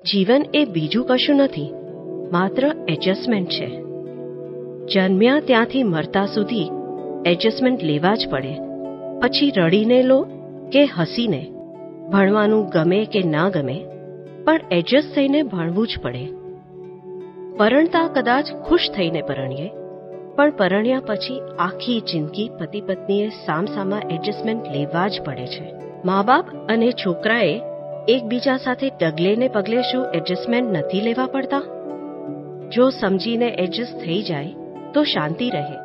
જીવન એ બીજું કશું નથી, માત્ર એડજસ્ટમેન્ટ છે. જન્મ્યા ત્યાંથી મરતા સુધી એડજસ્ટમેન્ટ લેવા જ પડે. પછી રડીને લો કે હસીને, ભણવાનું ગમે કે ના ગમે, પણ એડજસ્ટ થઈને ભણવું જ પડે. પરણતા કદાચ ખુશ થઈને પરણીએ, પણ પરણ્યા પછી આખી જિંદગી પતિ પત્નીએ સામસામા એડજસ્ટમેન્ટ લેવા જ પડે છે. મા બાપ અને છોકરાએ એકબીજા સાથે ડગલે ને પગલે શું એડજસ્ટમેન્ટ નથી લેવા પડતા? જો સમજીને એડજસ્ટ થઈ જાય, તો શાંતિ રહે.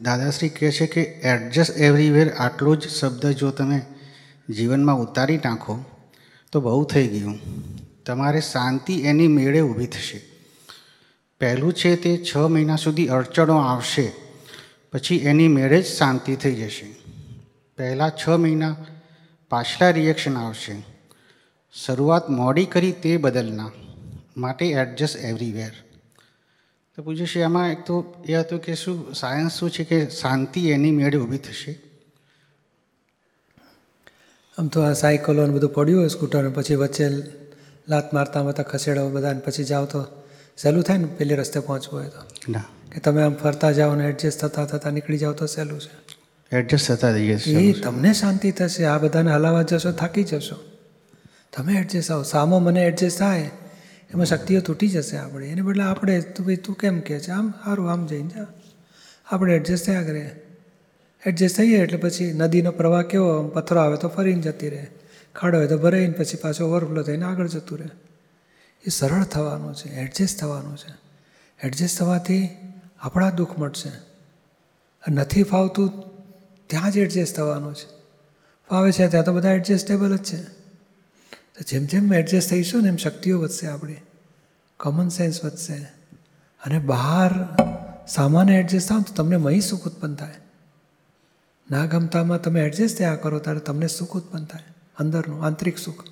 દાદાશ્રી કહે છે કે એડજસ્ટ એવરીવેર આટલો જ શબ્દ જો તમે જીવનમાં ઉતારી નાખો, તો બહુ થઈ ગયું. તમારે શાંતિ એની મેળે ઊભી થશે. પહેલું છે તે છ મહિના સુધી અડચણો આવશે, પછી એની મેળે જ શાંતિ થઈ જશે. પહેલાં છ મહિના પાછલા રિએક્શન આવશે. શરૂઆત મોડી કરી તે બદલના માટે એડજસ્ટ એવરીવેર તો પૂછ્યું છે આમાં એક તો એ હતું કે શું સાયન્સ શું છે કે શાંતિ એની મેળે ઊભી થશે? આમ તો આ સાયકલો ને બધું પડ્યું હોય સ્કૂટર પછી વચ્ચે લાત મારતા મારતા ખસેડો બધાને પછી જાઓ તો સહેલું થાય ને પેલી રસ્તે પહોંચવું હોય તો? ના. કે તમે આમ ફરતા જાઓ ને એડજસ્ટ થતાં થતાં નીકળી જાઓ તો સહેલું છે? એડજસ્ટ થતા રહીએ એ છીએ તમને શાંતિ થશે. આ બધાને હલાવા જશો, થાકી જશો. તમે એડજસ્ટ આવો સામો મને એડજસ્ટ થાય, એમાં શક્તિઓ તૂટી જશે આપણે. એને બદલે આપણે, તું ભાઈ, તું કેમ કહે છે? આમ સારું આમ જઈને જા. આપણે એડજસ્ટ થયા કરીએ એડજસ્ટ થઈએ એટલે પછી નદીનો પ્રવાહ કેવો? પથ્થરો આવે તો ફરીને જતી રહે. ખાડો હોય તો ભરાઈને પછી પાછો ઓવરફ્લો થઈને આગળ જતું રહે. એ સરળ થવાનું છે. એડજસ્ટ થવાનું છે. એડજસ્ટ થવાથી આપણા દુઃખ મળશે નથી ફાવતું ત્યાં જ એડજસ્ટ થવાનું છે. ફાવે છે ત્યાં તો બધા એડજસ્ટેબલ જ છે. તો જેમ જેમ એડજસ્ટ થઈશું ને એમ શક્તિઓ વધશે આપણી. કોમન સેન્સ વધશે. અને બહાર સામાન્ય એડજસ્ટ થાવ તો તમને મહી સુખ ઉત્પન્ન થાય. ના ગમતામાં તમે એડજસ્ટ થયા કરો ત્યારે તમને સુખ ઉત્પન્ન થાય. અંદરનું આંતરિક સુખ.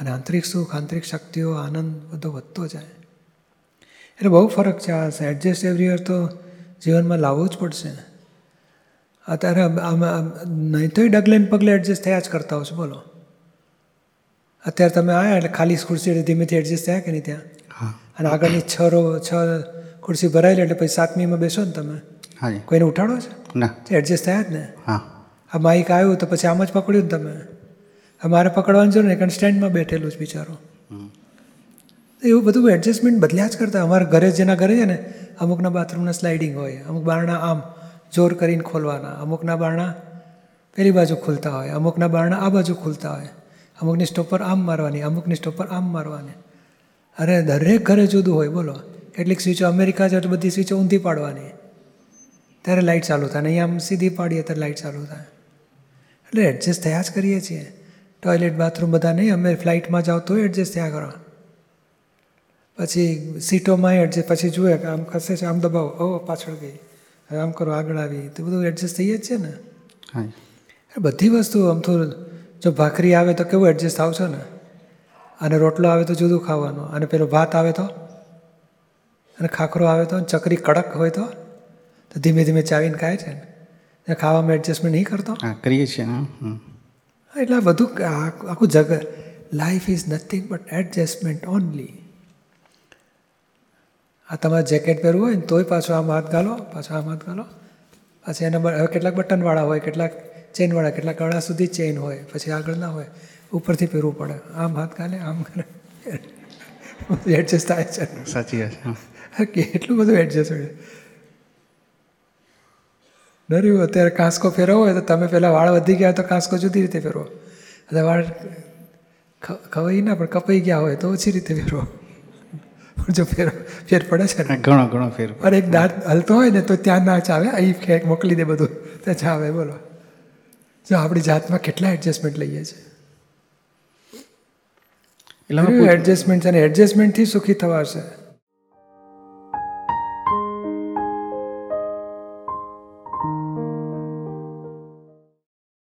અને આંતરિક સુખ, આંતરિક શક્તિઓ, આનંદ બધો વધતો જાય. એટલે બહુ ફરક છે આ એડજસ્ટ એવરીયર તો જીવનમાં લાવવું જ પડશે. અત્યારે આમાં નહીં તોય ડગલે ને પગલે એડજસ્ટ થયા જ કરતા હશો બોલો. અત્યારે તમે આવ્યા એટલે ખાલી ખુરશી ધીમેથી એડજસ્ટ થયા કે નહીં ત્યાં અને આગળની છ રો છ ખુરશી ભરાયેલી એટલે પછી સાતમીમાં બેસો ને તમે? કોઈને ઉઠાડો છે? ના. એડજસ્ટ થયા જ ને? હા. આ માઇક આવ્યું તો પછી આમ જ પકડ્યું ને તમે? મારે પકડવાની જરૂર ને કારણ સ્ટેન્ડમાં બેઠેલું જ બિચારો. એવું બધું એડજસ્ટમેન્ટ બદલ્યા જ કરતા. અમારા ઘરે જેના ઘરે છે ને અમુકના બાથરૂમના સ્લાઇડિંગ હોય અમુક બારણા આમ જોર કરીને ખોલવાના. અમુકના બારણા પેલી બાજુ ખુલતા હોય, અમુકના બારણા આ બાજુ ખુલતા હોય. અમુકની સ્ટોપર આમ મારવાની, અમુકની સ્ટોપર આમ મારવાની. અરે દરેક ઘરે જુદું હોય, બોલો. કેટલીક સ્વિચો અમેરિકા તો બધી સ્વિચો ઊંધી પાડવાની. ત્યારે લાઇટ ચાલુ થાય અહીંયા આમ સીધી પાડીએ ત્યારે લાઇટ ચાલુ થાય. એટલે એડજસ્ટ થયા જ કરીએ છીએ. ટોયલેટ બાથરૂમ બધા નહીં, અમે ફ્લાઇટમાં જાઓ તો એડજસ્ટ થયા કરો પછી સીટોમાં એડજસ્ટ પછી જુએ કે આમ ખસે છે, આમ દબાવો. ઓ, પાછળ ગઈ. હવે આમ કરો આગળ આવી. તો બધું એડજસ્ટ થઈએ જ છે ને? હા. બધી વસ્તુ આમ તો જો ભાખરી આવે તો કેવું એડજસ્ટ થાવ છો ને? અને રોટલો આવે તો જુદું ખાવાનું. અને પેલો ભાત આવે તો? અને ખાખરો આવે તો? ચકરી કડક હોય તો? તો ધીમે ધીમે ચાવીને ખાય છે ને? ખાવામાં એડજસ્ટમેન્ટ નહીં કરતો? હા કરીએ છીએ ને એટલે બધું આખું જગત life is nothing but adjustment only આ તમારે જેકેટ પહેરવું હોય ને તોય પાછો આમ હાથ ગાલો પાછો આમ હાથ ગાલો. પછી એના હવે કેટલાક બટનવાળા હોય કેટલાક ચેનવાળા કેટલાક ગળા સુધી ચેન હોય પછી આગળ ના હોય ઉપરથી પહેરવું પડે. આમ હાથ ગાલે આમ કરે. એડજસ્ટ થાય છે. સાચી વાત છે બધું એડજસ્ટ હોય. નર્યું અત્યારે કાંસકો ફેરવો હોય તો તમે પહેલાં વાળ વધી ગયા હોય તો કાંસકો જુદી રીતે ફેરવો અને વાળ ખવાઈ ના પણ કપાઈ ગયા હોય તો ઓછી રીતે ફેરવો જો ફેર ફેર પડે છે ને. ઘણો ઘણો ફેર અને એક દાંત હલતો હોય ને તો ત્યાં ના ચાવે. અહીં ખેંક મોકલી દે બધું. ત્યાં ચાવે બોલો. જો આપણી જાતમાં કેટલા એડજસ્ટમેન્ટ લઈએ છીએ. એટલે એડજસ્ટમેન્ટ છે અને એડજસ્ટમેન્ટથી સુખી થવાશે